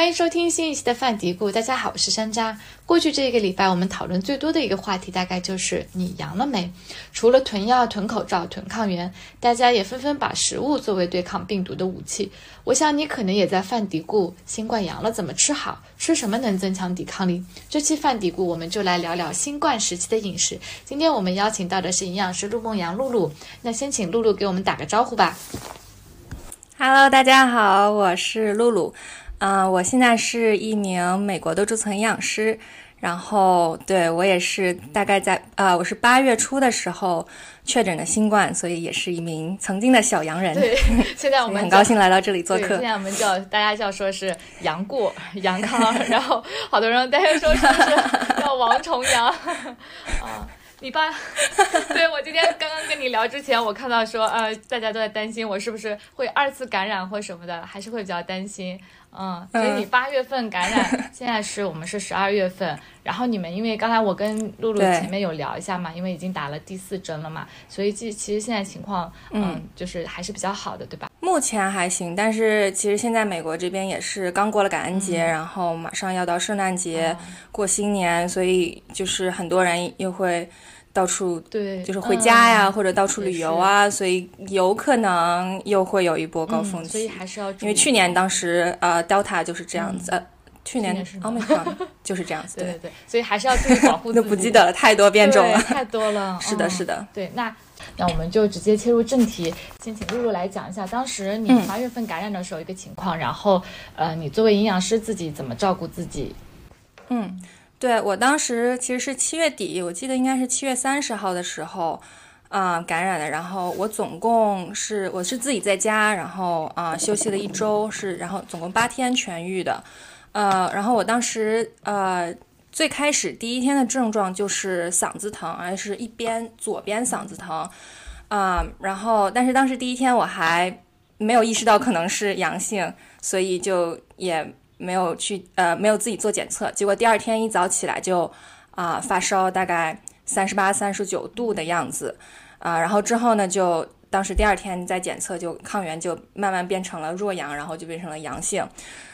欢迎收听新一期的饭嘀咕。大家好，我是山楂。过去这一个礼拜，我们讨论最多的一个话题，大概就是你阳了没？除了囤药、囤口罩、囤抗原，大家也纷纷把食物作为对抗病毒的武器。我想你可能也在饭嘀咕：新冠阳了怎么吃好？吃什么能增强抵抗力？这期饭嘀咕，我们就来聊聊新冠时期的饮食。今天我们邀请到的是营养师陆梦阳露露。那先请露露给我们打个招呼吧。Hello，大家好，我是露露。嗯，我现在是一名美国的注册营养师，然后对我也是大概在呃，我是八月初的时候确诊的新冠，所以也是一名曾经的小阳人。对，现在我们很高兴来到这里做客。现在我们叫大家叫说是杨过、杨康，然后好多人大家说是 叫王重阳啊。你爸，对我今天刚刚跟你聊之前，我看到说呃，大家都在担心我是不是会二次感染或什么的，还是会比较担心。嗯，所以你八月份感染，现在是我们是十二月份，然后你们因为刚才我跟露露前面有聊一下嘛，因为已经打了第四针了嘛，所以其其实现在情况，嗯，就是还是比较好的，对吧？目前还行，但是其实现在美国这边也是刚过了感恩节，然后马上要到圣诞节过新年，所以就是很多人又会。到处对，就是回家呀，或者到处旅游啊，所以有可能又会有一波高峰期。所以还是要，因为去年当时呃，Delta 就是这样子，呃去年 Omicron 就是这样子。对对对，所以还是要注意保护自己。都不记得了，太多变种了，太多了。是的，是的。对，那那我们就直接切入正题，先请露露来讲一下当时你八月份感染的时候一个情况，然后呃，你作为营养师自己怎么照顾自己？嗯。对我当时其实是七月底，我记得应该是七月三十号的时候，啊感染的。然后我总共是我是自己在家，然后啊休息了一周，是然后总共八天痊愈的。呃，然后我当时呃最开始第一天的症状就是嗓子疼，而是一边左边嗓子疼，啊，然后但是当时第一天我还没有意识到可能是阳性，所以就也。没有去呃，没有自己做检测，结果第二天一早起来就啊发烧，大概三十八、三十九度的样子啊，然后之后呢，就当时第二天再检测，就抗原就慢慢变成了弱阳，然后就变成了阳性，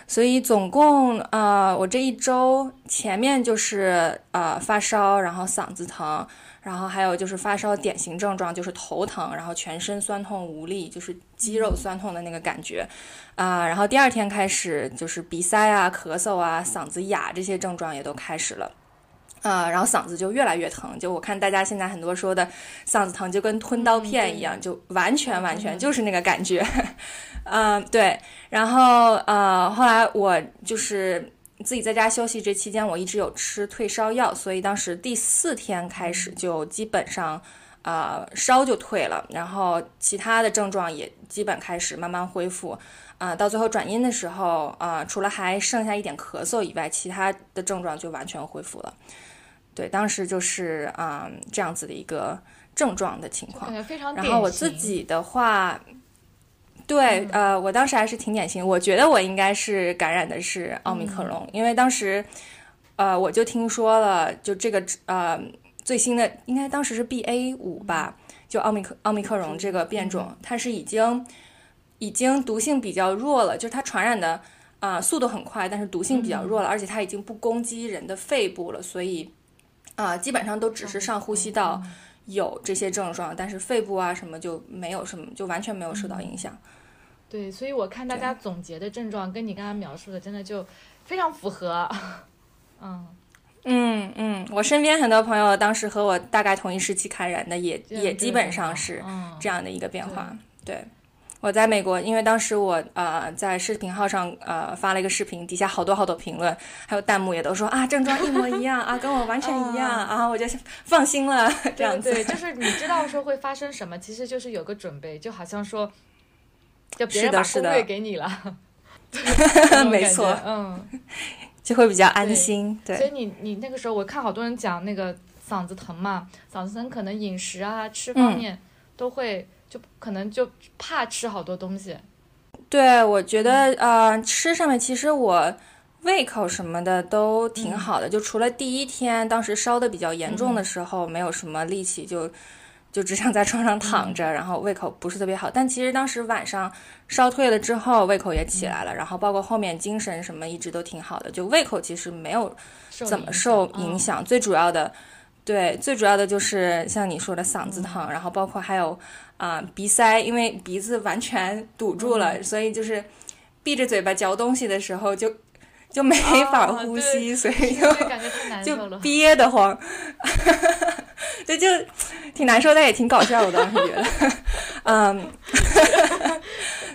所以总共啊，我这一周前面就是呃发烧，然后嗓子疼。然后还有就是发烧典型症状就是头疼，然后全身酸痛无力，就是肌肉酸痛的那个感觉，啊，然后第二天开始就是鼻塞啊、咳嗽啊、嗓子哑这些症状也都开始了，啊，然后嗓子就越来越疼，就我看大家现在很多说的嗓子疼就跟吞刀片一样，就完全完全就是那个感觉，嗯，对，然后呃后来我就是。自己在家休息这期间，我一直有吃退烧药，所以当时第四天开始就基本上，呃，烧就退了，然后其他的症状也基本开始慢慢恢复，啊，到最后转阴的时候，啊，除了还剩下一点咳嗽以外，其他的症状就完全恢复了。对，当时就是啊这样子的一个症状的情况。然后我自己的话。对，呃，我当时还是挺典型，我觉得我应该是感染的是奥密克戎，因为当时，呃，我就听说了，就这个呃最新的，应该当时是 B A 五吧，就奥密克奥密克戎这个变种，它是已经已经毒性比较弱了，就是它传染的啊速度很快，但是毒性比较弱了，而且它已经不攻击人的肺部了，所以啊基本上都只是上呼吸道有这些症状，但是肺部啊什么就没有什么，就完全没有受到影响。对，所以我看大家总结的症状跟你刚刚描述的真的就非常符合，嗯嗯嗯，我身边很多朋友当时和我大概同一时期感染的，也也基本上是这样的一个变化。对，我在美国，因为当时我呃在视频号上呃发了一个视频，底下好多好多评论，还有弹幕也都说啊症状一模一样啊，跟我完全一样，然后我就放心了。这样子，对，就是你知道说会发生什么，其实就是有个准备，就好像说。就别人把攻略给你了，没错，嗯，就会比较安心。对，所以你你那个时候，我看好多人讲那个嗓子疼嘛，嗓子疼可能饮食啊、吃方面都会，就可能就怕吃好多东西。对，我觉得呃，吃上面其实我胃口什么的都挺好的，就除了第一天当时烧的比较严重的时候，没有什么力气就。就只想在床上躺着，然后胃口不是特别好。但其实当时晚上烧退了之后，胃口也起来了，然后包括后面精神什么一直都挺好的，就胃口其实没有怎么受影响。最主要的，对，最主要的就是像你说的嗓子疼，然后包括还有啊鼻塞，因为鼻子完全堵住了，所以就是闭着嘴巴嚼东西的时候就。就没法呼吸，所以 就就憋得慌，对，就挺难受，但也挺搞笑。我当时觉得，嗯，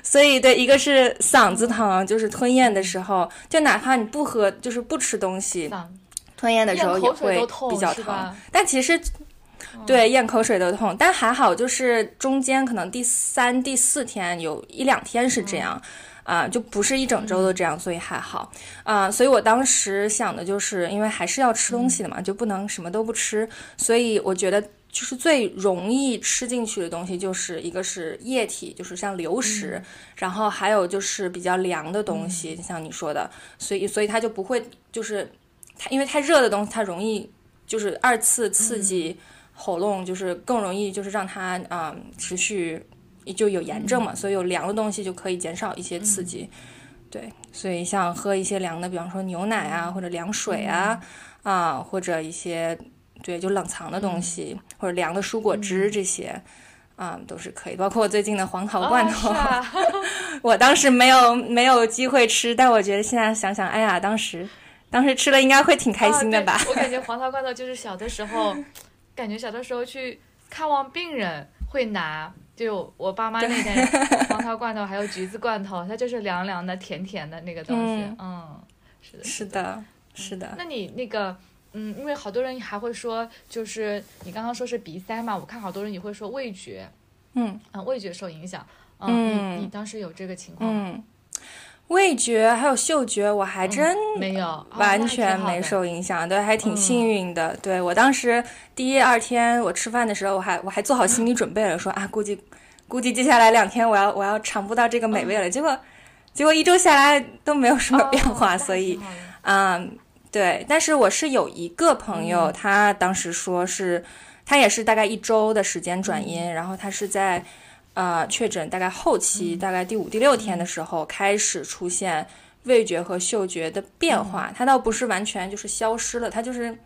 所以对，一个是嗓子疼，就是吞咽的时候，就哪怕你不喝，就是不吃东西，吞咽的时候也会比较疼。但其实，对，咽口水都痛，但还好，就是中间可能第三、第四天有一两天是这样。啊，就不是一整周都这样，所以还好啊。所以我当时想的就是，因为还是要吃东西的嘛，就不能什么都不吃。所以我觉得，就是最容易吃进去的东西，就是一个是液体，就是像流食，然后还有就是比较凉的东西，像你说的。所以，所以它就不会，就是它因为太热的东西，它容易就是二次刺激喉咙，就是更容易就是让它啊持续。就有炎症嘛，所以有凉的东西就可以减少一些刺激，对，所以像喝一些凉的，比方说牛奶啊，或者凉水啊，啊，或者一些对就冷藏的东西，或者凉的蔬果汁这些，啊，都是可以。包括我最近的黄桃罐头，我当时没有没有机会吃，但我觉得现在想想，哎呀，当时当时吃了应该会挺开心的吧？我感觉黄桃罐头就是小的时候，感觉小的时候去看望病人会拿。就我爸妈那边黄桃罐头，还有橘子罐头，它就是凉凉的、甜甜的那个东西。嗯，是的，是的，是的。那你那个，嗯，因为好多人还会说，就是你刚刚说是鼻塞嘛，我看好多人也会说味觉，嗯，啊，味觉受影响。嗯，你你当时有这个情况吗？味觉还有嗅觉，我还真没有，完全没受影响，对，还挺幸运的。对我当时第一二天我吃饭的时候，我还我还做好心理准备了，说 啊，估计估计接下来两天我要我要尝不到这个美味了。结果结果一周下来都没有什么变化，所以嗯，对。但是我是有一个朋友，他当时说是他也是大概一周的时间转阴，然后他是在。呃，确诊大概后期，大概第五、第六天的时候开始出现味觉和嗅觉的变化。它倒不是完全就是消失了，它就是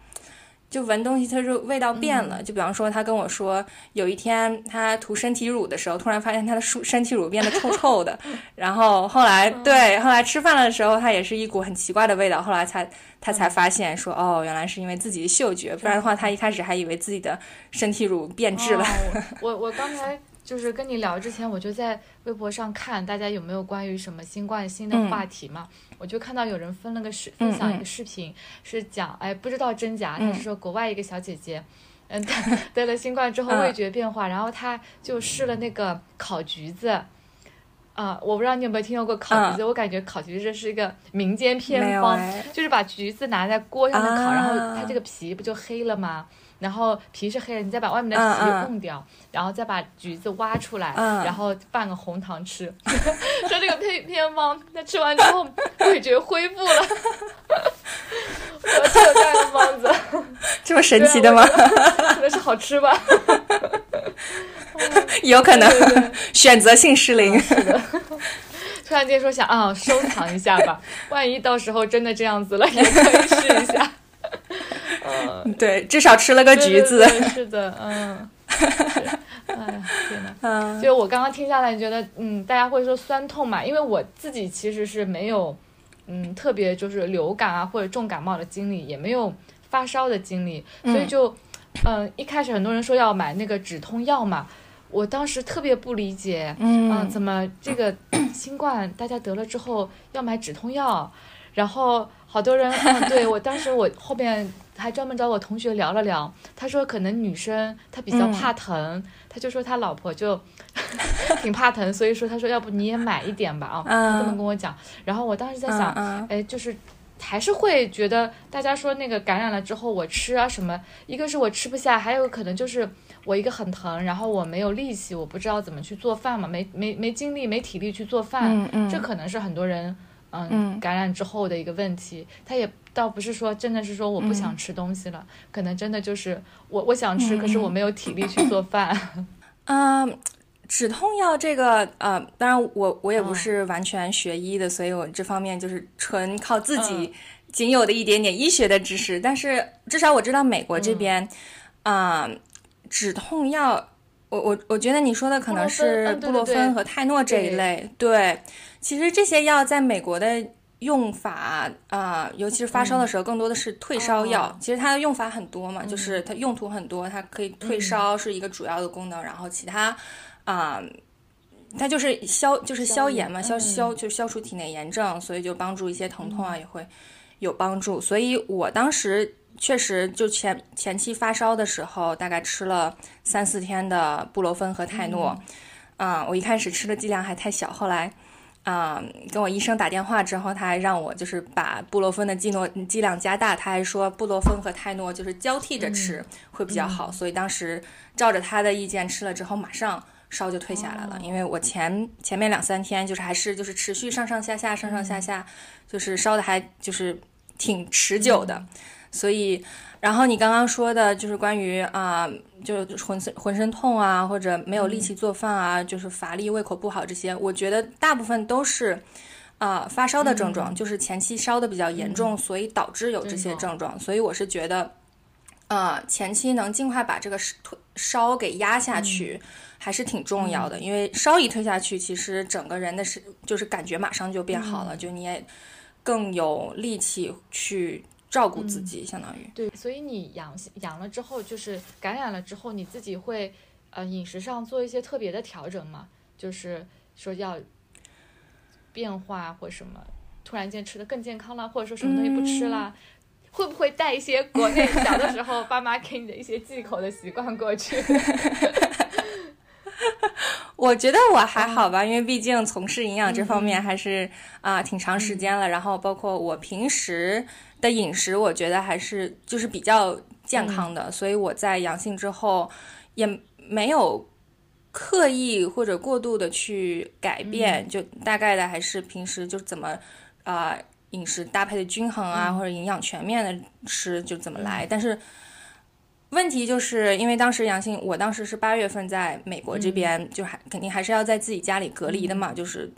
就闻东西，它就味道变了。就比方说，他跟我说，有一天他涂身体乳的时候，突然发现他的身身体乳变得臭臭的。然后后来对，后来吃饭的时候，他也是一股很奇怪的味道。后来才他才发现说，哦，原来是因为自己的嗅觉，不然的话，他一开始还以为自己的身体乳变质了。我 我刚才。就是跟你聊之前，我就在微博上看大家有没有关于什么新冠新的话题嘛，我就看到有人分了个视分享一个视频，是讲哎不知道真假，他是说国外一个小姐姐，嗯得了新冠之后味觉变化，然后她就试了那个烤橘子，啊我不知道你有没有听说过烤橘子，我感觉烤橘子是一个民间偏方，就是把橘子拿在锅上面烤，然后它这个皮不就黑了吗？然后皮是黑的，你再把外面的皮弄掉，然后再把橘子挖出来，然后拌个红糖吃。说这个偏偏方，那吃完之后味觉恢复了。我这这样的方子，这么神奇的吗？可能是好吃吧。有可能选择性失灵。突然间说想啊，收藏一下吧，万一到时候真的这样子了，也可以试一下。嗯，对，至少吃了个橘子。是的，嗯。哎呀，天呐。嗯。就我刚刚听下来，觉得，嗯，大家会说酸痛嘛？因为我自己其实是没有，嗯，特别就是流感啊或者重感冒的经历，也没有发烧的经历，所以就，嗯，一开始很多人说要买那个止痛药嘛，我当时特别不理解，嗯，怎么这个新冠大家得了之后要买止痛药，然后好多人，嗯，对我当时我后面。还专门找我同学聊了聊，他说可能女生她比较怕疼，他就说他老婆就 挺怕疼，所以说他说要不你也买一点吧啊，他这么跟我讲。然后我当时在想，哎，就是还是会觉得大家说那个感染了之后我吃啊什么，一个是我吃不下，还有可能就是我一个很疼，然后我没有力气，我不知道怎么去做饭嘛，没没没精力没体力去做饭，这可能是很多人。嗯感染之后的一个问题。他也倒不是说真的是说我不想吃东西了，可能真的就是我我想吃，可是我没有体力去做饭。嗯。止痛药这个，呃，当然我我也不是完全学医的，所以我这方面就是纯靠自己仅有的一点点医学的知识。但是至少我知道美国这边，啊，止痛药，我我我觉得你说的可能是布洛芬和泰诺这一类。对，其实这些药在美国的用法，啊，尤其是发烧的时候，更多的是退烧药。其实它的用法很多嘛，就是它用途很多，它可以退烧是一个主要的功能，然后其他。啊，它就是消，就是消炎嘛，消消就消除体内炎症，所以就帮助一些疼痛啊，也会有帮助。所以我当时确实就前前期发烧的时候，大概吃了三四天的布洛芬和泰诺。啊，我一开始吃的剂量还太小，后来啊跟我医生打电话之后，他还让我就是把布洛芬的剂诺剂量加大，他还说布洛芬和泰诺就是交替着吃会比较好。所以当时照着他的意见吃了之后，马上。烧就退下来了，因为我前前面两三天就是还是就是持续上上下下上上下下，就是烧的还就是挺持久的，所以然后你刚刚说的就是关于啊，就浑身浑身痛啊，或者没有力气做饭啊，就是乏力、胃口不好这些，我觉得大部分都是啊发烧的症状，就是前期烧的比较严重，所以导致有这些症状，所以我是觉得啊前期能尽快把这个退烧给压下去。还是挺重要的，因为烧一退下去，其实整个人的是就是感觉马上就变好了，就你也更有力气去照顾自己，相当于对。所以你阳阳了之后，就是感染了之后，你自己会呃饮食上做一些特别的调整吗？就是说要变化或什么，突然间吃的更健康了，或者说什么东西不吃了，会不会带一些国内小的时候爸妈给你的一些忌口的习惯过去？我觉得我还好吧，因为毕竟从事营养这方面还是啊挺长时间了。然后包括我平时的饮食，我觉得还是就是比较健康的。所以我在阳性之后也没有刻意或者过度的去改变，就大概的还是平时就怎么啊饮食搭配的均衡啊，或者营养全面的吃就怎么来。但是。问题就是因为当时阳性，我当时是八月份在美国这边，就还肯定还是要在自己家里隔离的嘛，就是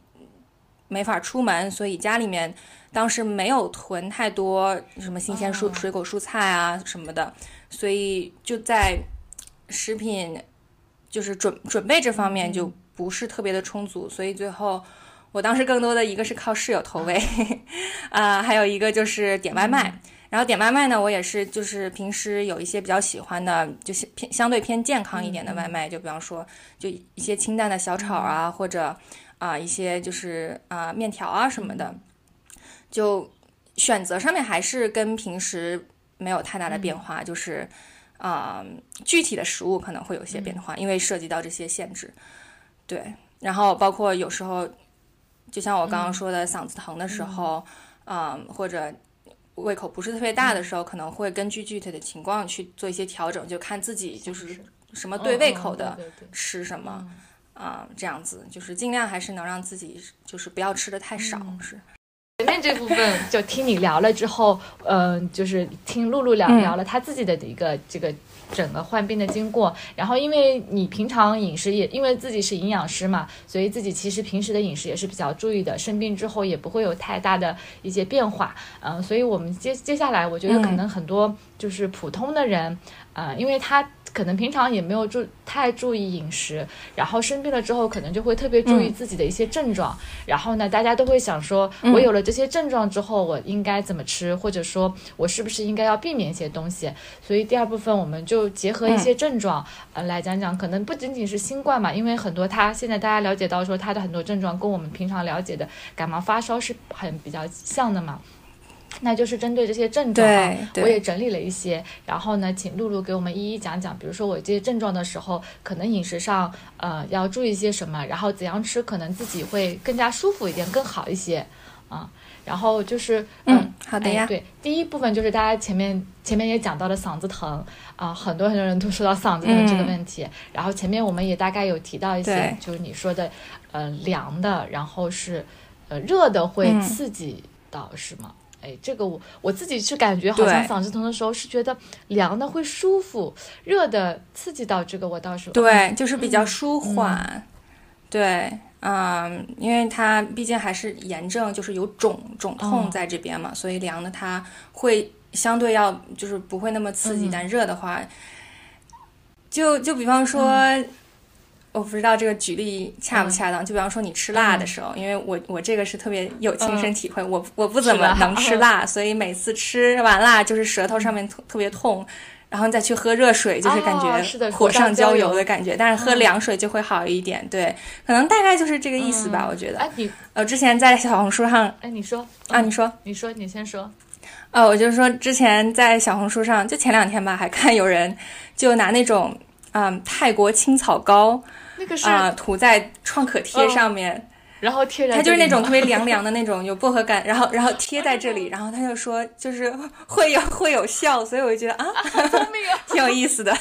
没法出门，所以家里面当时没有囤太多什么新鲜蔬水果蔬菜啊什么的，所以就在食品就是准准备这方面就不是特别的充足，所以最后我当时更多的一个是靠室友投喂，啊，还有一个就是点外卖。然后点外卖呢，我也是，就是平时有一些比较喜欢的，就是偏相对偏健康一点的外卖，就比方说，就一些清淡的小炒啊，或者啊一些就是啊面条啊什么的，就选择上面还是跟平时没有太大的变化，就是啊具体的食物可能会有些变化，因为涉及到这些限制。对，然后包括有时候，就像我刚刚说的，嗓子疼的时候，嗯，或者。胃口不是特别大的时候，可能会根据具体的情况去做一些调整，就看自己就是什么对胃口的吃什么啊，这样子就是尽量还是能让自己就是不要吃的太少。是。前面这部分就听你聊了之后，嗯，就是听露露聊聊了她自己的一个这个。整个患病的经过，然后因为你平常饮食也因为自己是营养师嘛，所以自己其实平时的饮食也是比较注意的，生病之后也不会有太大的一些变化，嗯，所以我们接接下来我觉得可能很多就是普通的人，啊，因为他。可能平常也没有注太注意饮食，然后生病了之后，可能就会特别注意自己的一些症状。然后呢，大家都会想说，我有了这些症状之后，我应该怎么吃，或者说我是不是应该要避免一些东西？所以第二部分我们就结合一些症状，呃，来讲讲。可能不仅仅是新冠嘛，因为很多它现在大家了解到说它的很多症状跟我们平常了解的感冒发烧是很比较像的嘛。那就是针对这些症状啊，我也整理了一些，然后呢，请露露给我们一一讲讲。比如说我这些症状的时候，可能饮食上呃要注意些什么，然后怎样吃可能自己会更加舒服一点，更好一些啊。然后就是嗯，好的呀。对，第一部分就是大家前面前面也讲到了嗓子疼啊，很多很多人都说到嗓子疼这个问题。然后前面我们也大概有提到一些，就是你说的呃凉的，然后是。呃热的会嗯刺激到，是吗？哎，这个我我自己是感觉好像嗓子疼的时候是觉得凉的会舒服，热的刺激到这个我倒是对，就是比较嗯舒缓。对，嗯，因为它毕竟还是炎症，就是有肿肿哦痛在这边嘛，所以凉的它会相对要就是不会那么刺激，嗯但热的话，就就比方说。嗯我不知道这个举例恰不恰当，就比方说你吃辣的时候，因为我我这个是特别有亲身体会，我我不怎么能吃？辣，所以每次吃完辣就是舌头上面特特别痛，然后再去喝热水，就是感觉火上浇油的感觉，但是喝嗯。凉水就会好一点。对，可能大概就是这个意思吧，我觉得。哎你。呃，之前在小红书上哎你说。啊，你说，你说你先说，呃，我就说之前在小红书上，就前两天吧，还看有人就拿那种嗯泰国青草膏那个是、啊、涂在创可贴哦上面。然后贴在它就是那种特别凉凉的那种，有薄荷感，然后然后贴在这里，然后他就说就是会有 会有效，所以我就觉得啊，啊，挺有意思的。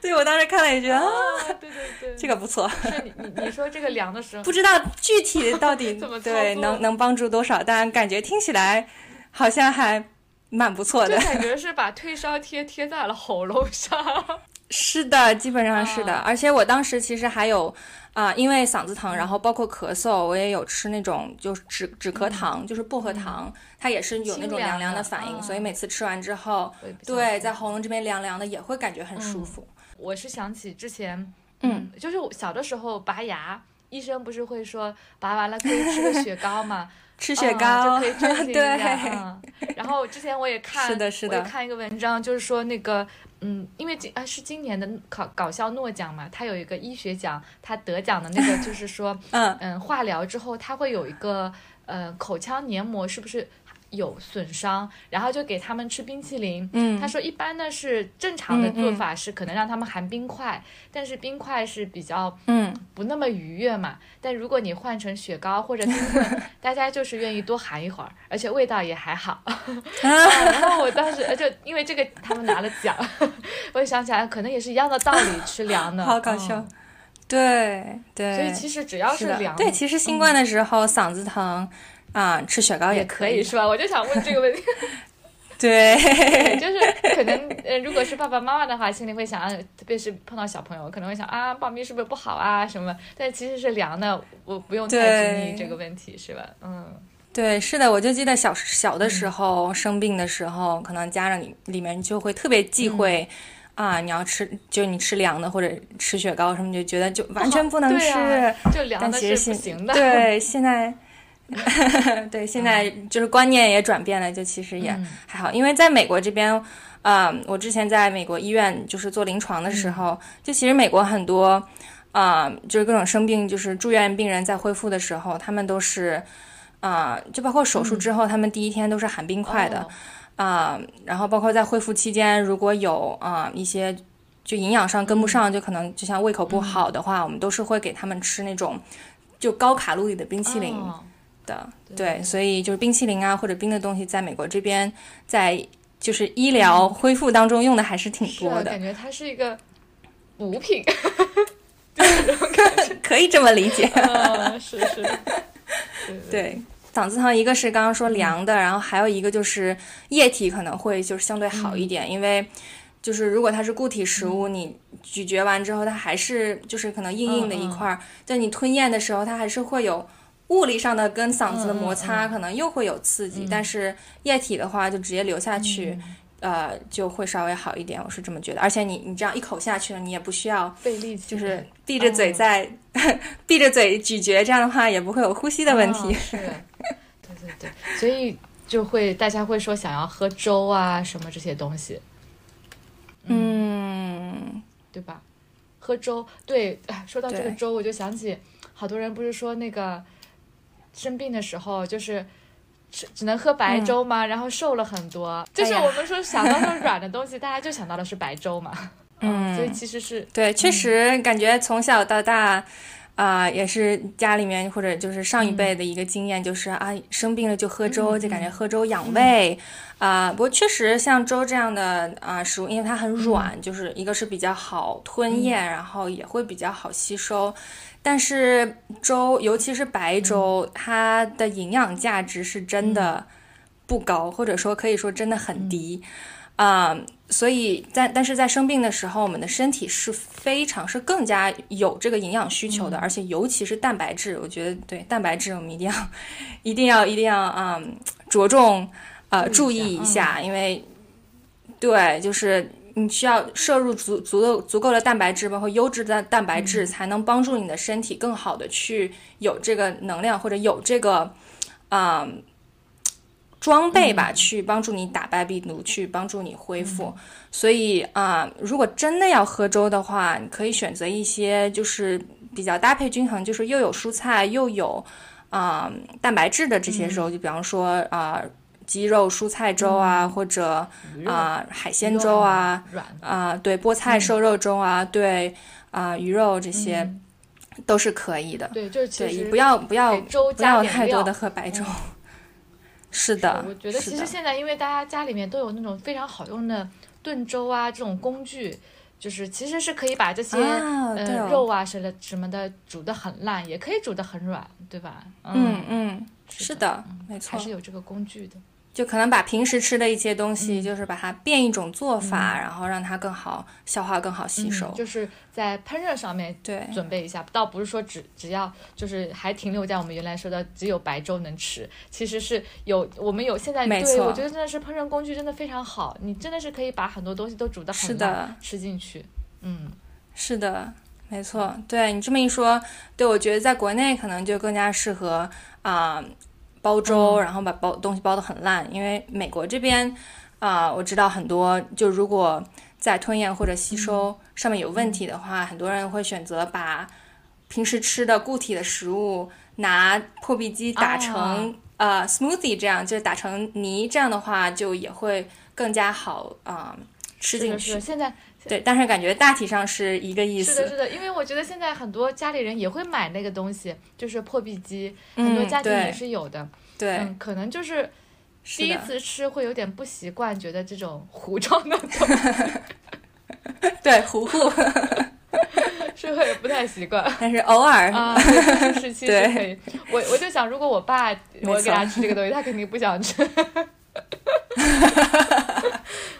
对我当时看了也觉得啊，啊对对对，这个不错，是你你你说这个凉的时候。不知道具体到底对能能帮助多少，但感觉听起来好像还蛮不错的。感觉是把退烧贴贴在了喉咙上。是的，基本上是的。啊而且我当时其实还有啊、因为嗓子疼，然后包括咳嗽，我也有吃那种就是止止咳糖，就是薄荷糖，它也是有那种凉凉凉的的反应，啊所以每次吃完之后，对，在喉咙这边凉凉的，也会感觉很舒服。我是想起之前，嗯，就是我小的时候拔牙，医生不是会说拔完了可以吃个雪糕嘛，吃雪嗯糕，就可以 镇静一对，然后之前我也看，是的是的。看一个文章，就是说那个，嗯，因为今啊是今年的搞搞笑诺奖嘛，它有一个医学奖，它得奖的那个就是说，嗯。嗯，化疗之后它会有一个呃口腔黏膜是不是有损伤，然后就给他们吃冰淇淋。嗯他说一般呢是正常的做法是可能让他们含冰块，但是冰块是比较嗯，不那么愉悦嘛。但如果你换成雪糕或者冰棍，大家就是愿意多含一会儿，而且味道也还好。啊、然后我当时呃就因为这个他们拿了奖，我就想起来可能也是一样的道理，吃凉的，好搞笑嗯。对对，所以其实只要是的凉，对，其实新冠的时候嗓子疼啊，吃雪糕也可以是吧？我就想问这个问题。对，对，就是可能呃，如果是爸爸妈妈的话，心里会想，啊特别是碰到小朋友，可能会想啊，棒冰是不是不好啊什么？但其实是凉的，我不用太拘泥对这个问题，是吧？嗯，对，是的，我就记得小小的时候、生病的时候，可能家长里里面就会特别忌讳。嗯啊，你要吃，就你吃凉的或者吃雪糕什么，就觉得就完全不能吃。就凉的是不行的。对，现在，对，现在就是观念也转变了，就其实也嗯。还好，因为在美国这边，啊、我之前在美国医院就是做临床的时候，嗯就其实美国很多啊、就是各种生病，就是住院病人在恢复的时候，他们都是啊、就包括手术之后，他们第一天都是含冰块的啊、然后包括在恢复期间，如果有啊、一些就营养上跟不上，就可能就像胃口不好的话，我们都是会给他们吃那种就高卡路里的冰淇淋。哦的，对，所以就是冰淇淋啊或者冰的东西，在美国这边，在就是医疗恢复当中用的还是挺多的，感觉它是一个补品。可以这么理解。嗯，是是。对嗓子疼一个是刚刚说凉的，然后还有一个就是液体可能会就是相对好一点，因为就是如果它是固体食物，你咀嚼完之后它还是就是可能硬硬的一块儿，在你吞咽的时候它还是会有。物理上的跟嗓子的摩擦可能又会有刺激，但是液体的话就直接流下去，呃，就会稍微好一点，我是这么觉得。而且你你这样一口下去了，你也不需要费力气，就是闭着嘴在、闭着嘴咀嚼，这样的话也不会有呼吸的问题。哦是，对对对，所以就会大家会说想要喝粥啊什么这些东西，嗯，对吧？喝粥，对，哎，说到这个粥，我就想起好多人不是说那个生病的时候就是。只只能喝白粥吗？然后瘦了很多。就是我们说想到说软的东西，大家就想到的是白粥嘛。嗯所以其实是对，确实感觉从小到大，啊，也是家里面或者就是上一辈的一个经验，就是啊，生病了就喝粥，就感觉喝粥养胃。啊，不过确实像粥这样的啊食物，因为它很软，就是一个是比较好吞咽，然后也会比较好吸收。但是粥，尤其是白粥，它的营养价值是真的不高，或者说可以说真的很低。啊，所以在但是在生病的时候，我们的身体是非常是更加有这个营养需求的，而且尤其是蛋白质，我觉得对蛋白质我们一定要 一定要一定要啊着重呃注意一下，因为对就是你需要摄入足足够足够的蛋白质，包括优质的蛋白质，才能帮助你的身体更好的去有这个能量或者有这个啊。装备吧，去帮助你打败病毒，去帮助你恢复。所以啊，如果真的要喝粥的话，你可以选择一些就是比较搭配均衡，就是又有蔬菜又有啊蛋白质的这些粥。就比方说啊，鸡肉蔬菜粥啊，或者啊海鲜粥啊，啊对，菠菜瘦肉粥啊，对啊鱼肉这些都是可以的。对，就是其实不要不要不要太多的喝白粥。是的，我觉得其实现在因为大家家里面都有那种非常好用的炖粥啊这种工具，就是其实是可以把这些呃肉啊什么什么的煮的很烂，也可以煮的很软，对吧？嗯嗯，是的，没错，还是有这个工具的。就可能把平时吃的一些东西，就是把它变一种做法，然后让它更好消化、更好吸收。就是在烹饪上面对准备一下，倒不是说只只要就是还停留在我们原来说的只有白粥能吃，其实是有我们有现在对我觉得真的是烹饪工具真的非常好，你真的是可以把很多东西都煮的很的吃进去。嗯，是的，没错。对你这么一说，对我觉得在国内可能就更加适合啊。煲粥，然后把包东西包得很烂，因为美国这边，啊，我知道很多，就如果在吞咽或者吸收上面有问题的话，很多人会选择把平时吃的固体的食物拿破壁机打成呃 smoothie，这样就是打成泥，这样的话就也会更加好啊吃进去。现在对，但是感觉大体上是一个意思。是的，是的，因为我觉得现在很多家里人也会买那个东西，就是破壁机，很多家庭也是有的。对，嗯，可能就是第一次吃会有点不习惯，觉得这种糊状的东西，对，糊糊，是会不太习惯。但是偶尔啊，时期是可以。我我就想，如果我爸我给他吃这个东西，他肯定不想吃。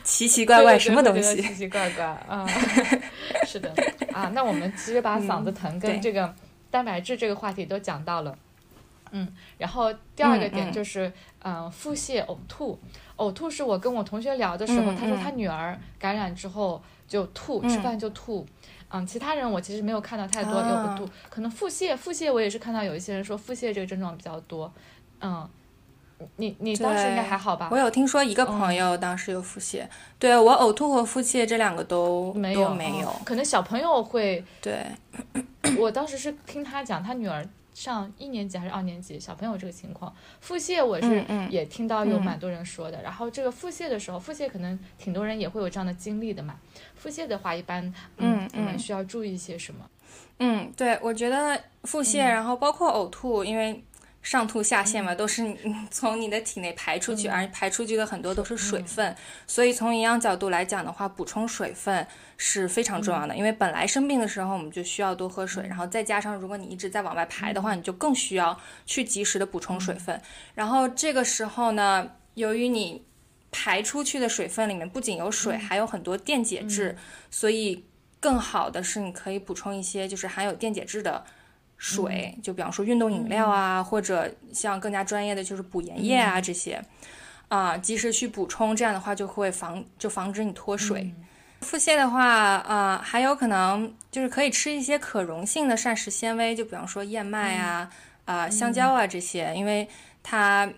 奇奇怪怪什么东西？奇奇怪怪啊，是的啊。那我们其实把嗓子疼跟这个蛋白质这个话题都讲到了。嗯，然后第二个点就是，嗯，腹泻、呕吐。呕吐是我跟我同学聊的时候，他说他女儿感染之后就吐，吃饭就吐。嗯，其他人我其实没有看到太多有呕吐，可能腹泻，腹泻我也是看到有一些人说腹泻这个症状比较多。嗯，你你当时应该还好吧？我有听说一个朋友当时有腹泻，对我呕吐和腹泻这两个都没有没有。可能小朋友会，对，我当时是听他讲他女儿。上一年级还是二年级，小朋友这个情况，腹泻我是也听到有蛮多人说的。然后这个腹泻的时候，腹泻可能挺多人也会有这样的经历的嘛。腹泻的话，一般嗯我们需要注意一些什么？嗯，对，我觉得腹泻，然后包括呕吐，因为。上吐下泻嘛，都是 从你的体内排出去，而排出去的很多都是水分，所以从营养角度来讲的话，补充水分是非常重要的。因为本来生病的时候我们就需要多喝水，然后再加上如果你一直在往外排的话，你就更需要去及时的补充水分。然后这个时候呢，由于你排出去的水分里面不仅有水，还有很多电解质，所以更好的是你可以补充一些就是含有电解质的。水，就比方说运动饮料啊，或者像更加专业的就是补盐液啊这些，啊，及时去补充，这样的话就会防就防止你脱水。腹泻的话，啊，还有可能就是可以吃一些可溶性的膳食纤维，就比方说燕麦啊、啊香蕉啊这些，因为它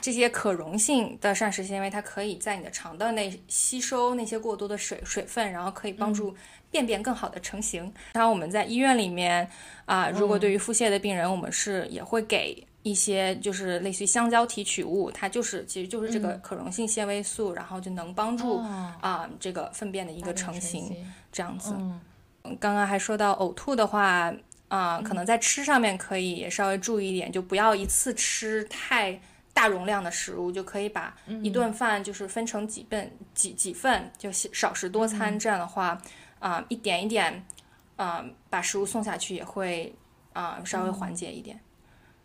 这些可溶性的膳食纤维，它可以在你的肠道内吸收那些过多的水水分，然后可以帮助。便便更好的成型。然后我们在医院里面啊，如果对于腹泻的病人，我们是也会给一些就是类似于香蕉提取物，它就是其实就是这个可溶性纤维素，然后就能帮助啊这个粪便的一个成型这样子。嗯刚刚还说到呕吐的话，啊，可能在吃上面可以也稍微注意一点，就不要一次吃太大容量的食物，就可以把一顿饭就是分成几份几几份，就少食多餐。这样的话，啊，一点一点，啊，把食物送下去也会啊稍微缓解一点，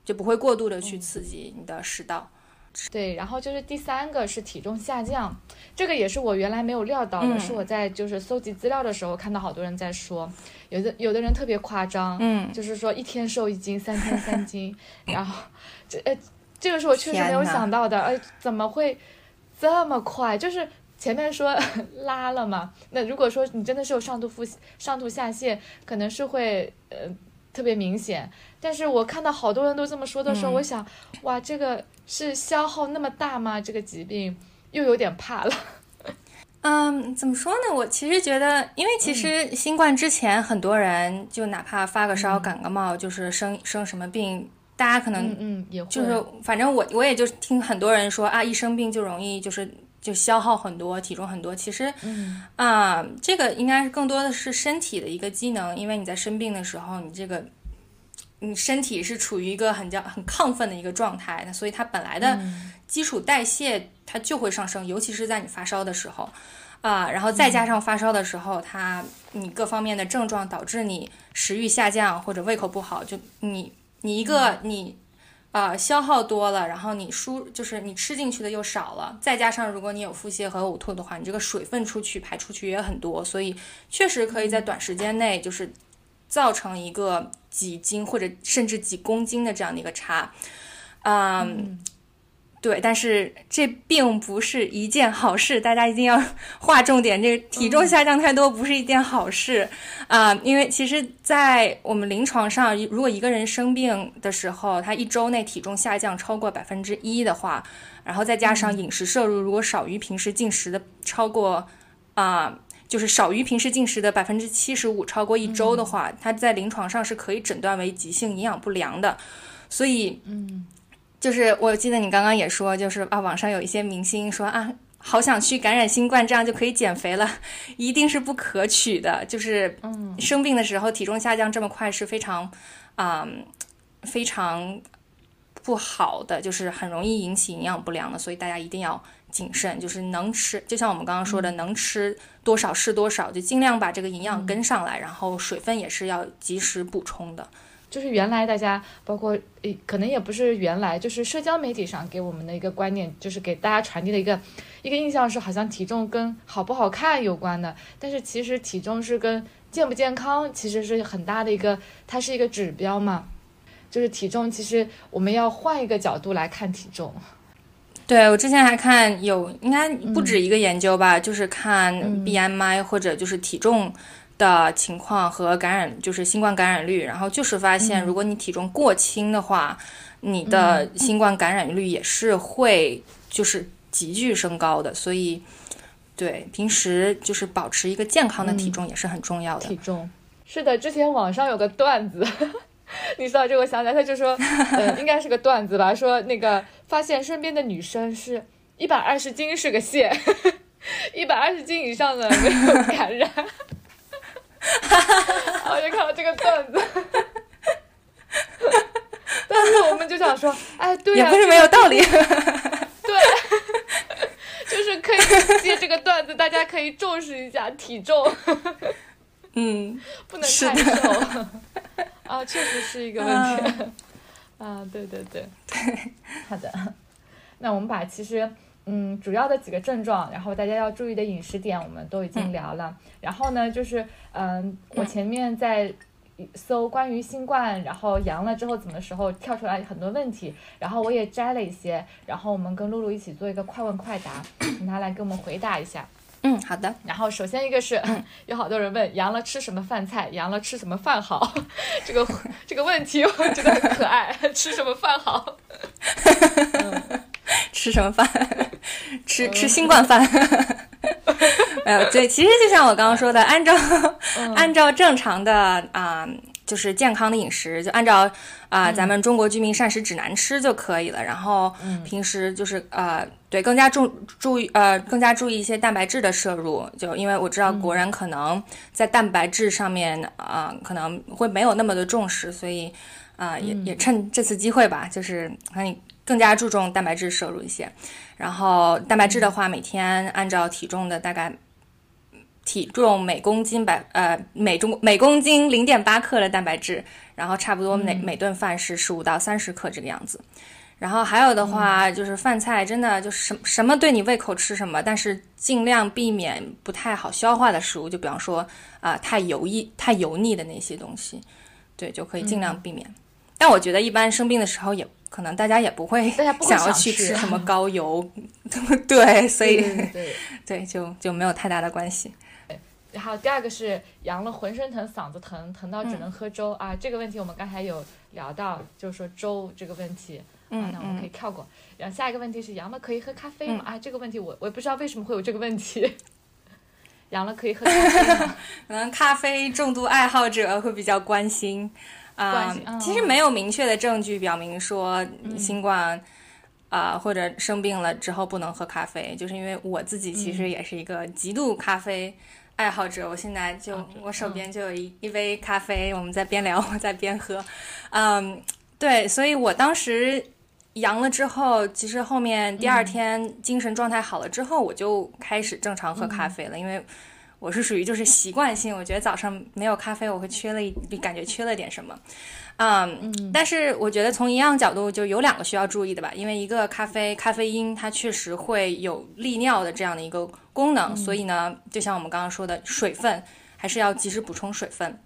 就不会过度的去刺激你的食道。对，然后就是第三个是体重下降，这个也是我原来没有料到的，是我在就是搜集资料的时候看到好多人在说，有的有的人特别夸张，嗯，就是说一天瘦一斤，三天三斤，然后这呃这个是我确实没有想到的，哎，怎么会这么快？就是前面说 拉了嘛，那如果说你真的是有上吐腹上吐下泻，可能是会呃特别明显，但是我看到好多人都这么说的时候，我想，哇，这个。是消耗那么大吗？这个疾病又有点怕了。嗯，怎么说呢？我其实觉得，因为其实新冠之前，很多人就哪怕发个烧、感个冒，就是生生什么病，大家可能嗯也就是反正我我也就听很多人说啊，一生病就容易就是就消耗很多，体重很多。其实啊，这个应该是更多的是身体的一个机能，因为你在生病的时候，你这个。你身体是处于一个很叫很亢奋的一个状态，所以它本来的基础代谢它就会上升，尤其是在你发烧的时候，啊，然后再加上发烧的时候，它你各方面的症状导致你食欲下降或者胃口不好，就你你一个你啊消耗多了，然后你输就是你吃进去的又少了，再加上如果你有腹泻和呕吐的话，你这个水分出去排出去也很多，所以确实可以在短时间内就是造成一个。几斤或者甚至几公斤的这样的一个差，嗯，对，但是这并不是一件好事，大家一定要 划重点。这个体重下降太多不是一件好事啊，因为其实，在我们临床上，如果一个人生病的时候，他一周内体重下降超过百分之一的话，然后再加上饮食摄入如果少于平时进食的超过啊。就是少于平时进食的百分之七十五，超过一周的话，它在临床上是可以诊断为急性营养不良的。所以，嗯，就是我记得你刚刚也说，就是啊，网上有一些明星说啊，好想去感染新冠，这样就可以减肥了，一定是不可取的。就是嗯生病的时候体重下降这么快是非常啊非常不好的，就是很容易引起营养不良的。所以大家一定要。谨慎就是能吃，就像我们刚刚说的，能吃多少是多少，就尽量把这个营养跟上来，然后水分也是要及时补充的。就是原来大家包括诶，可能也不是原来，就是社交媒体上给我们的一个观念，就是给大家传递的一个一个印象是，好像体重跟好不好看有关的。但是其实体重是跟健不健康其实是很大的一个，它是一个指标嘛。就是体重，其实我们要换一个角度来看体重。对我之前还看有应该不止一个研究吧，就是看 BMI 或者就是体重的情况和感染，就是新冠感染率，然后就是发现，如果你体重过轻的话，你的新冠感染率也是会就是急剧升高的。所以，对平时就是保持一个健康的体重也是很重要的。体重是的，之前网上有个段子。你知道这，我想起来，他就说，呃，应该是个段子吧，说那个发现身边的女生是一百二十斤是个线，一百二十斤以上的没有感染。我就看到这个段子，但是我们就想说，哎，对呀，也不是没有道理。对，就是可以借这个段子，大家可以重视一下体重。嗯，不能太瘦。啊，确实是一个问题。啊，对对对对，好的。那我们把其实嗯主要的几个症状，然后大家要注意的饮食点，我们都已经聊了。然后呢，就是嗯，我前面在搜关于新冠，然后阳了之后怎么时候跳出来很多问题，然后我也摘了一些，然后我们跟露露一起做一个快问快答，请他来给我们回答一下。嗯，好的。然后首先一个是，有好多人问阳了吃什么饭菜，阳了吃什么饭好？这个这个问题我觉得很可爱，吃什么饭好？吃什么饭？吃吃新冠饭？没有，对，其实就像我刚刚说的，按照 按照正常的啊就是健康的饮食，就按照啊、咱们中国居民膳食指南吃就可以了。然后平时就是呃，对，更加注注意呃，更加注意一些蛋白质的摄入。就因为我知道国人可能在蛋白质上面啊、可能会没有那么的重视，所以啊、也也趁这次机会吧，就是可以更加注重蛋白质摄入一些。然后蛋白质的话，每天按照体重的大概体重每公斤百呃每中每公斤零点八克的蛋白质，然后差不多每、每顿饭是十五到三十克这个样子。然后还有的话，就是饭菜真的就是什什么对你胃口吃什么，但是尽量避免不太好消化的食物，就比方说啊、太油腻太油腻的那些东西，对，就可以尽量避免。但我觉得一般生病的时候也可能大家也不会想要去吃什么高油，对，所以对对 就就没有太大的关系。然后第二个是阳了浑身疼、嗓子疼，疼到只能喝粥、啊。这个问题我们刚才有聊到，就是说粥这个问题。啊，那我们可以跳过。然后下一个问题是阳了可以喝咖啡吗？啊，这个问题我我也不知道为什么会有这个问题。阳了可以喝咖啡吗？可能咖啡重度爱好者会比较关心。啊、其实没有明确的证据表明说新冠啊、或者生病了之后不能喝咖啡，就是因为我自己其实也是一个极度咖啡爱好者。我现在就、我手边就有一、一杯咖啡，我们在边聊 我在边喝。嗯，对，所以我当时阳了之后，其实后面第二天精神状态好了之后，我就开始正常喝咖啡了，因为。我是属于就是习惯性，我觉得早上没有咖啡，我会缺了一感觉缺了点什么，嗯，但是我觉得从营养角度就有两个需要注意的吧，因为一个咖啡咖啡因它确实会有利尿的这样的一个功能，所以呢，就像我们刚刚说的，水分还是要及时补充水分。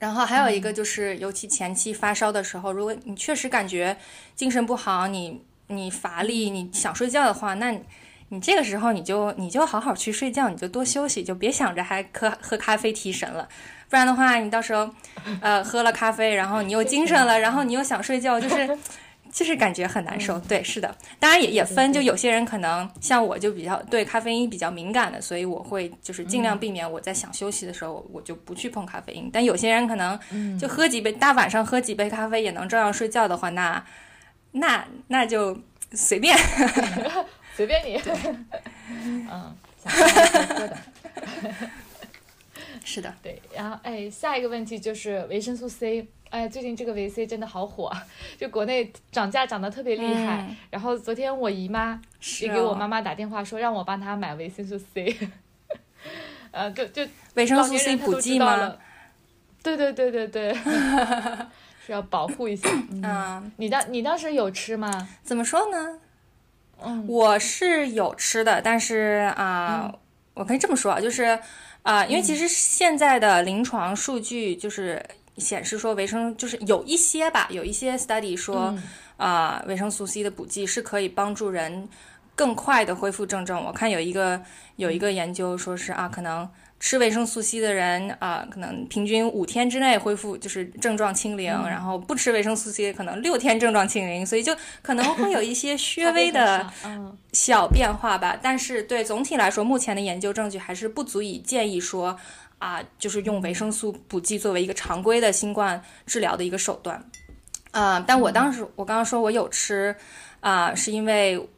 然后还有一个就是，尤其前期发烧的时候，如果你确实感觉精神不好，你你乏力，你想睡觉的话，那你你这个时候你就你就好好去睡觉，你就多休息，就别想着还喝喝咖啡提神了，不然的话，你到时候呃喝了咖啡，然后你又精神了，然后你又想睡觉，就是。就是感觉很难受，对，是的，当然也也分，就有些人可能像我就比较对咖啡因比较敏感的，所以我会就是尽量避免我在想休息的时候我就不去碰咖啡因。但有些人可能就喝几杯，大晚上喝几杯咖啡也能照样睡觉的话，那那那就随便。随便你。嗯，想喝可以喝的。是的，对，然后哎，下一个问题就是维生素 C。哎，最近这个维 C 真的好火，就国内涨价涨得特别厉害。嗯然后昨天我姨妈也给我哦妈妈打电话说让我帮她买维生素 C，呃，就就维生素 C 补剂吗？对对对对对，是 要保护一下。嗯，嗯，你当你当时有吃吗？怎么说呢？嗯。我是有吃的，但是啊、我可以这么说啊，就是啊、因为其实现在的临床数据就是显示说维生就是有一些吧，有一些 study 说嗯。啊、维生素 C 的补剂是可以帮助人更快的恢复症状。我看有一个有一个研究说是啊，可能吃维生素 C 的人啊，可能平均五天之内恢复就是症状清零，然后不吃维生素 C 可能六天症状清零，所以就可能会有一些 略微的。小变化吧，但是对总体来说，目前的研究证据还是不足以建议说啊，就是用维生素补剂作为一个常规的新冠治疗的一个手段。啊、但我当时我刚刚说我有吃啊、是因为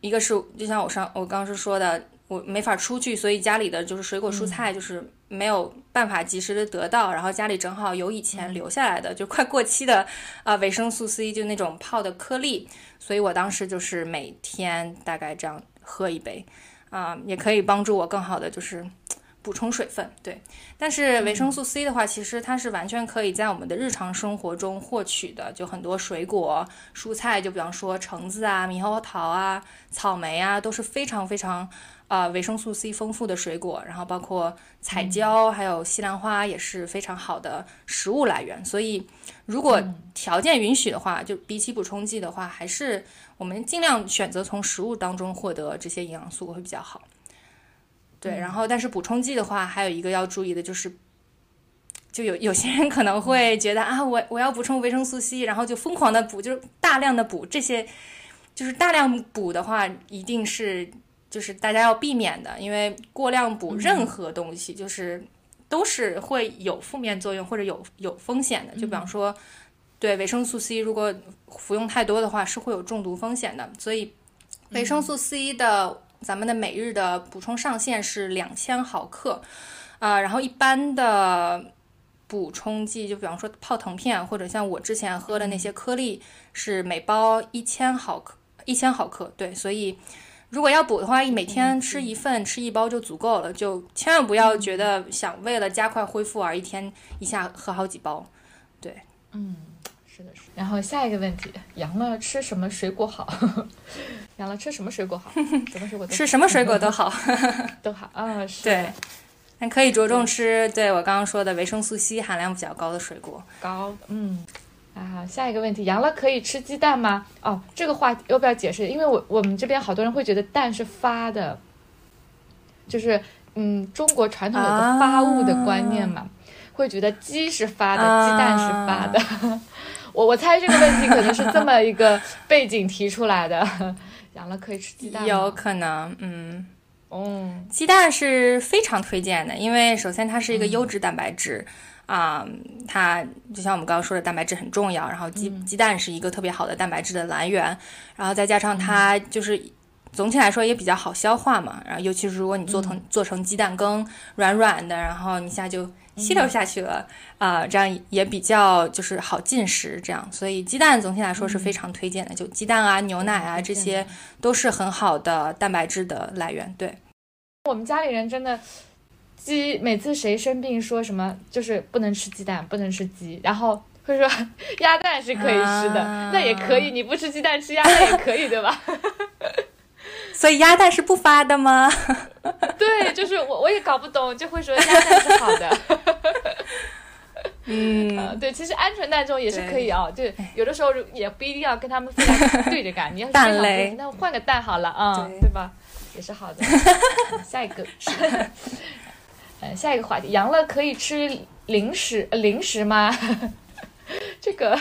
一个是就像我上我刚刚是说的，我没法出去，所以家里的就是水果蔬菜就是没有办法及时的得到，然后家里正好有以前留下来的、就快过期的啊、维生素 C 就那种泡的颗粒，所以我当时就是每天大概这样喝一杯，啊、也可以帮助我更好的就是补充水分。对，但是维生素 C 的话，其实它是完全可以在我们的日常生活中获取的，就很多水果、蔬菜，就比方说橙子啊、猕猴桃啊、草莓啊，都是非常非常啊维生素 C 丰富的水果，然后包括彩椒还有西兰花也是非常好的食物来源。所以，如果条件允许的话，就比起补充剂的话，还是我们尽量选择从食物当中获得这些营养素会比较好。对，然后但是补充剂的话，还有一个要注意的就是。就有有些人可能会觉得啊，我我要补充维生素 C，然后就疯狂的补，就是大量的补这些，就是大量补的话，一定是就是大家要避免的，因为过量补任何东西，就是都是会有负面作用或者有有风险的。就比方说，对维生素 C，如果服用太多的话，是会有中毒风险的。所以，维生素 C 的咱们的每日的补充上限是两千毫克，啊，然后一般的补充剂，就比方说泡腾片或者像我之前喝的那些颗粒，是每包一千毫克，一千毫克。对，所以。如果要补的话，每天吃一份，吃一包就足够了。就千万不要觉得想为了加快恢复而一天一下喝好几包。对，嗯，是的，是。然后下一个问题，阳了吃什么水果好？阳了吃什么水果好？什么水果？吃什么水果都好，都好啊。是。对，那可以着重吃，对我刚刚说的维生素 C 含量比较高的水果。高，嗯。啊，下一个问题，阳了可以吃鸡蛋吗？哦，这个话题要不要解释？因为我我们这边好多人会觉得蛋是发的，就是嗯，中国传统有个发物的观念嘛，会觉得鸡是发的，鸡蛋是发的。我我猜这个问题可能是这么一个背景提出来的。阳了可以吃鸡蛋有可能，嗯，哦，鸡蛋是非常推荐的，因为首先它是一个优质蛋白质。啊，它就像我们刚刚说的，蛋白质很重要。然后鸡鸡蛋是一个特别好的蛋白质的来源，然后再加上它就是总体来说也比较好消化嘛。然后尤其是如果你做成做成鸡蛋羹，软软的，然后一下就吸溜下去了啊，这样也比较就是好进食。这样，所以鸡蛋总体来说是非常推荐的。就鸡蛋啊、牛奶啊，这些都是很好的蛋白质的来源。对，我们家里人真的。鸡每次谁生病说什么就是不能吃鸡蛋，不能吃鸡，然后会说鸭蛋是可以吃的，那也可以，你不吃鸡蛋吃鸭蛋也可以，对吧？所以鸭蛋是不发的吗？对，就是我我也搞不懂，就会说鸭蛋是好的。嗯，对，其实鹌鹑蛋这种也是可以啊，就，有的时候也不一定要跟他们非常对着干，你要蛋类，那换个蛋好了啊，对吧？也是好的。下一个。嗯，下一个话题，阳了可以吃零食零食吗？这个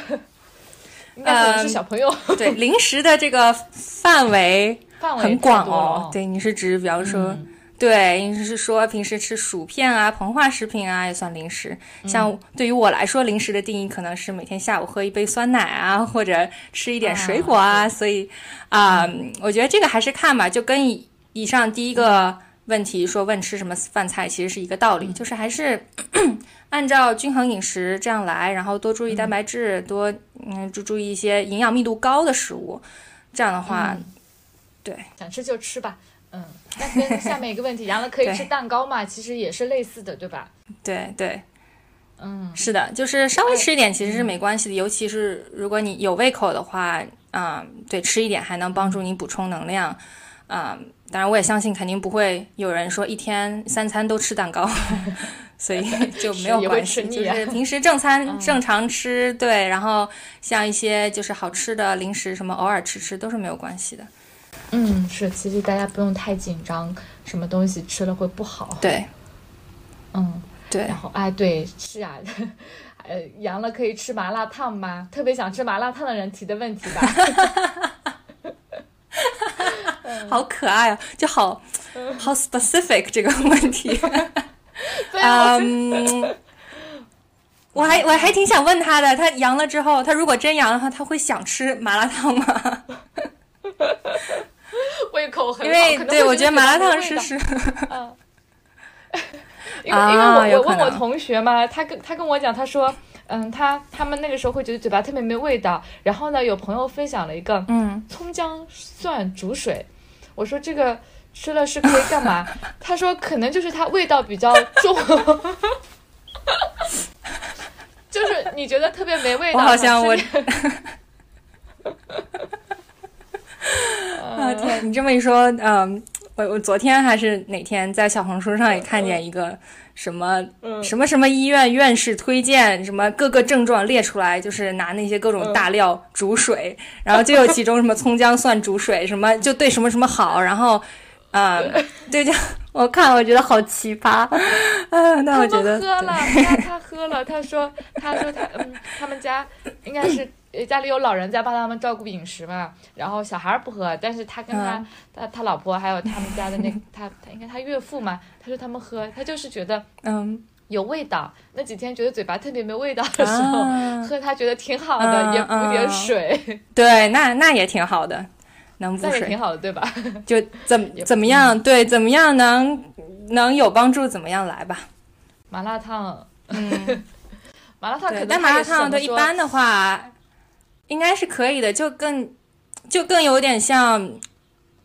应该是小朋友。对，零食的这个范围范围很广哦。对，你是指比方说，对，你是说平时吃薯片啊、膨化食品啊也算零食。像对于我来说，零食的定义可能是每天下午喝一杯酸奶啊，或者吃一点水果啊。所以啊，我觉得这个还是看吧，就跟以以上第一个。问题说问吃什么饭菜，其实是一个道理，就是还是 按照均衡饮食这样来，然后多注意蛋白质，多嗯注注意一些营养密度高的食物，这样的话，对，想吃就吃吧，嗯，那跟下面一个问题，杨了可以吃蛋糕嘛？其实也是类似的，对吧？对对，嗯，是的，就是稍微吃一点其实是没关系的，尤其是如果你有胃口的话，啊，对，吃一点还能帮助你补充能量，啊。当然，我也相信肯定不会有人说一天三餐都吃蛋糕，所以 就没有关系。就是平时正餐正常吃，对，然后像一些就是好吃的零食什么，偶尔吃吃都是没有关系的。嗯，是，其实大家不用太紧张，什么东西吃了会不好。对，嗯，对。然后，哎，对，是啊，呃，阳了可以吃麻辣烫吗？特别想吃麻辣烫的人提的问题吧。好可爱啊，就好好 specific 这个问题。嗯，我还我还挺想问他的，他阳了之后，他如果真阳的话，他会想吃麻辣烫吗？胃口很好，因为对我觉得麻辣烫是是。嗯。因为因为我我问我同学嘛，他跟他跟我讲，他说，嗯，他他们那个时候会觉得嘴巴特别没味道，然后呢，有朋友分享了一个，嗯，葱姜蒜煮水。我说这个吃了是可以干嘛？他说可能就是它味道比较重，就是你觉得特别没味道。我好像我，啊天！你这么一说，嗯，我我昨天还是哪天在小红书上也看见一个什么什么什么医院院士推荐什么各个症状列出来，就是拿那些各种大料煮水，然后就有其中什么葱姜蒜煮水，什么就对什么什么好，然后。啊，对，就我看，我觉得好奇葩。啊，那我觉得喝了，他他喝了，他说他说他嗯，他们家应该是家里有老人在帮他们照顾饮食嘛，然后小孩不喝，但是他跟他他他老婆还有他们家的那他他应该他岳父嘛，他说他们喝，他就是觉得嗯有味道，那几天觉得嘴巴特别没味道的时候，啊喝他觉得挺好的，也补点嗯水，对，那那也挺好的，能补水挺好的，对吧？就怎也怎么样？对，怎么样能能有帮助，怎么样来吧。麻辣烫，嗯，麻辣烫可，能但麻辣烫对一般的话，应该是可以的，就更就更有点像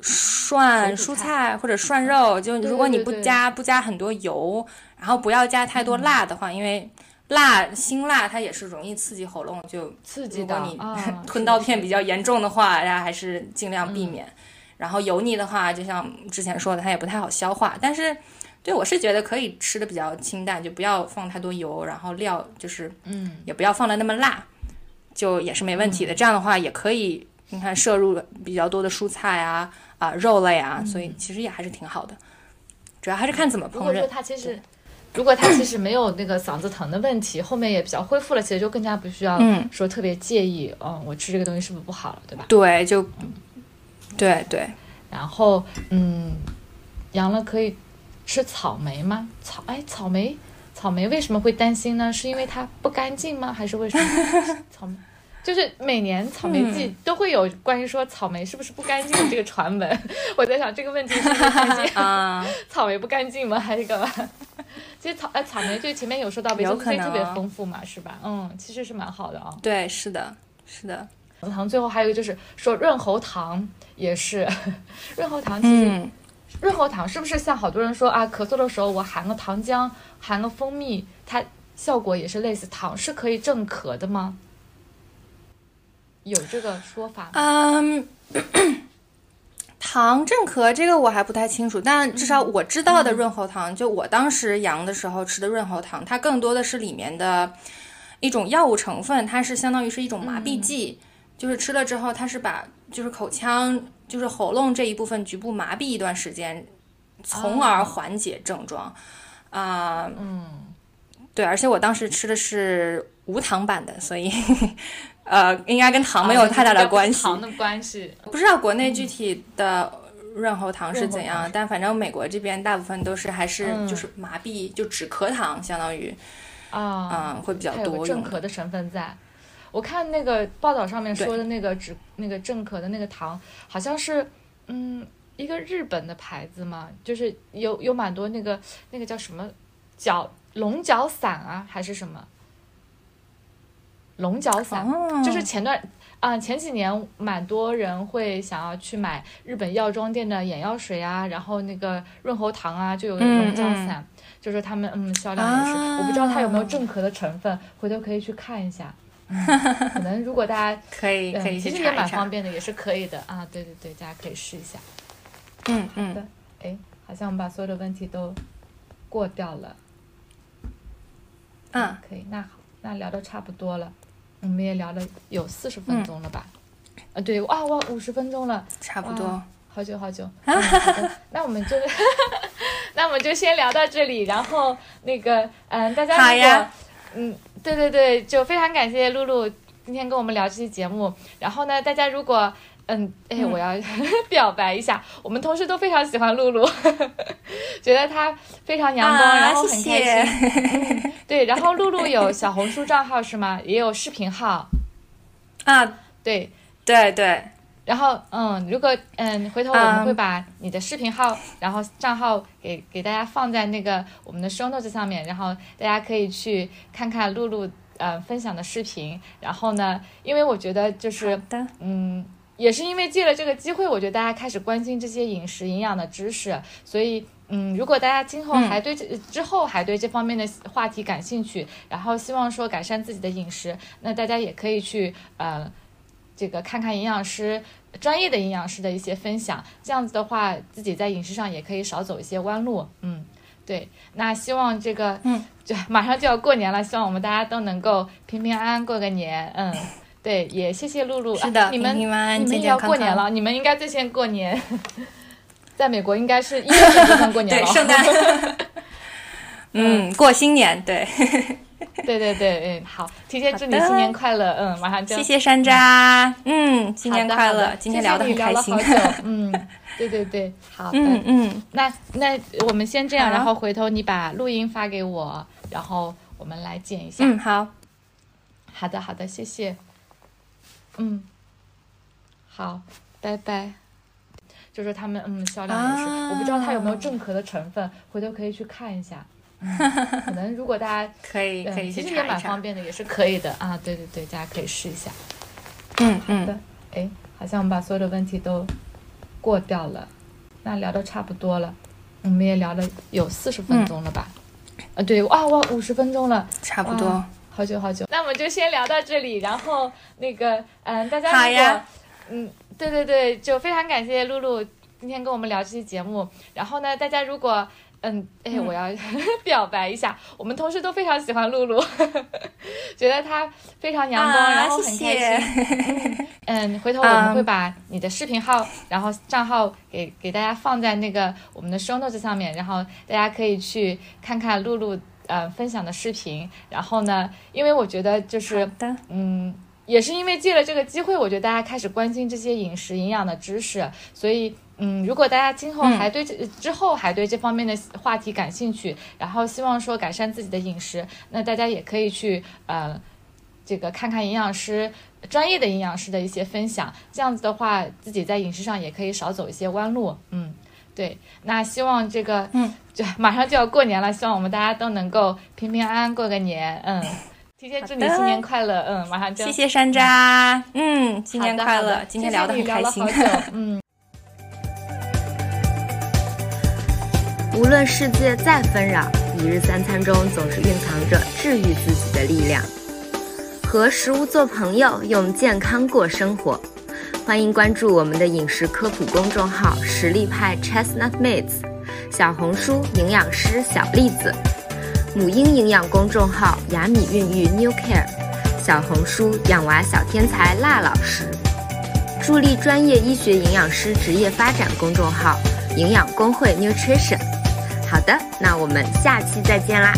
涮蔬菜菜或者涮肉。就如果你不加不加很多油，然后不要加太多辣的话，因为辣辛辣它也是容易刺激喉咙，就刺激到你啊，吞 是的是的到片比较严重的话，大家还是尽量避嗯免。然后油腻的话，就像之前说的，它也不太好消化。但是，对我是觉得可以吃的比较清淡，就不要放太多油，然后料就是嗯也不要放的那么辣，就也是没问题的。这样的话也可以，你看摄入比较多的蔬菜啊啊、肉类啊，所以其实也还是挺好的。主要还是看怎么烹饪如果说饪。他其实，如果他其实没有那个嗓子疼的问题，后面也比较恢复了，其实就更加不需要嗯说特别介意，嗯，我吃这个东西是不是不好了，对吧？对，就对对，然后，嗯，阳了可以吃草莓吗？草，哎，草莓，草莓为什么会担心呢？是因为它不干净吗？还是为什么？草莓。就是每年草莓季都会有关于说草莓是不是不干净的这个传闻，我在想这个问题是不是关键？啊、草莓不干净吗？还是干嘛？其实草呃草莓就前面有说到维有可生素 C 特别丰富嘛，是吧？嗯，其实是蛮好的啊。对，是的，是的，糖最后还有一个就是说润喉糖也是，润喉糖其实、嗯。润喉糖是不是像好多人说啊，咳嗽的时候我含个糖浆，含个蜂蜜，它效果也是类似。糖是可以镇咳的吗？有这个说法吗？嗯，糖镇咳这个我还不太清楚，但至少我知道的润喉糖，就我当时阳的时候吃的润喉糖，它更多的是里面的一种药物成分，它是相当于是一种麻痹剂，就是吃了之后，它是把就是口腔就是喉咙这一部分局部麻痹一段时间，从而缓解症状。啊、嗯，对，而且我当时吃的是无糖版的，所以 呃，应该跟糖没有太大的关系。啊糖的关系。不知道国内具体的润喉糖是怎样，但反正美国这边大部分都是还是嗯就是麻痹，就止咳糖，相当于啊，嗯会比较多有个镇多用的。咳的成分在。我看那个报道上面说的那个止那个正咳的那个糖，好像是嗯一个日本的牌子嘛，就是有有蛮多那个那个叫什么角龙角散啊，还是什么？龙角散，哦，就是前段啊、前几年蛮多人会想要去买日本药妆店的眼药水啊，然后那个润喉糖啊，就有嗯龙角散，就是他们嗯销量也是，啊我不知道它有没有正壳的成分，回头可以去看一下。嗯、可能如果大家可以可以嗯，其实也蛮方。便的，也是可以的啊。对对对，大家可以试一下。嗯嗯，哎，好像我们把所有的问题都过掉了。嗯，可以，那好，那聊的差不多了，我们也聊了有四十分钟了吧？啊，对，啊，哇，五十分钟了，差不多。好久好久。嗯、好，那我们就，那我们就先聊到这里，然后那个，嗯，大家如果好呀，嗯，对对对，就非常感谢露露今天跟我们聊这期节目。然后呢，大家如果嗯，哎，我要 表白一下，我们同事都非常喜欢露露，觉得她非常阳光，啊然后很谢开谢心。嗯 对，然后露露有小红书账号是吗？也有视频号。啊，对，对对，然后嗯，如果嗯，回头我们嗯会把你的视频号，然后账号给给大家放在那个我们的 show notes 上面，然后大家可以去看看露露呃分享的视频。然后呢，因为我觉得就是，嗯，也是因为借了这个机会，我觉得大家开始关心这些饮食营养的知识，所以。嗯，如果大家今后嗯还对这、之后还对这方面的话题感兴趣，然后希望说改善自己的饮食，那大家也可以去呃这个看看营养师专业的营养师的一些分享，这样子的话，自己在饮食上也可以少走一些弯路。嗯，对。那希望这个，嗯，就马上就要过年了，希望我们大家都能够平平安安过个年。嗯，对，也谢谢露露。是的啊你们平平安安你们也要过年了，你们应该最先过年。在美国应该是一 月份就算过年对，了。圣诞，嗯，过新年，对，对对对，嗯，好，提前祝你新年快乐，嗯，马上就谢谢山楂，嗯，新年快乐，今天聊得很开心，嗯，对对对，好，嗯嗯，那那我们先这样，然后回头你把录音发给我，然后我们来剪一下，嗯，好，好的好的，谢谢，嗯，好，拜拜。就是他们，嗯，销量也是，我不知道它有没有正壳的成分，回头可以去看一下。可能如果大家可以可以其实也蛮方便的，也是可以的啊。对对对，大家可以试一下。嗯嗯。的，哎，好像我们把所有的问题都过掉了，那聊的差不多了，我们也聊了有四十分钟了吧？啊，对，哇哇，五十分钟了，差不多，好久好久。那我们就先聊到这里，然后那个，嗯，大家好呀，嗯。对对对，就非常感谢露露今天跟我们聊这期节目。然后呢，大家如果嗯，哎，我要 表白一下，我们同事都非常喜欢露露，觉得她非常阳光，然后很开心。嗯，回头我们会把你的视频号，然后账号给给大家放在那个我们的 show notes 上面，然后大家可以去看看露露呃分享的视频。然后呢，因为我觉得就是嗯。也是因为借了这个机会，我觉得大家开始关心这些饮食营养的知识，所以，嗯，如果大家今后还对这之后还对这方面的话题感兴趣，然后希望说改善自己的饮食，那大家也可以去呃，这个看看营养师专业的营养师的一些分享，这样子的话，自己在饮食上也可以少走一些弯路。嗯，对，那希望这个，嗯，就马上就要过年了，希望我们大家都能够平平安安过个年。嗯。提前祝你新年快乐，嗯，马上就谢谢山楂，嗯，新年快乐，今天聊得很开心，嗯。无论世界再纷扰，一日三餐中总是蕴藏着治愈自己的力量。和食物做朋友，用健康过生活。欢迎关注我们的饮食科普公众号“实力派 Chestnut Mates”，小红书营养师小栗子。母婴营养公众号雅米孕育 New Care，小红书养娃小天才辣老师，助力专业医学营养师职业发展公众号营养工会 Nutrition。好的，那我们下期再见啦。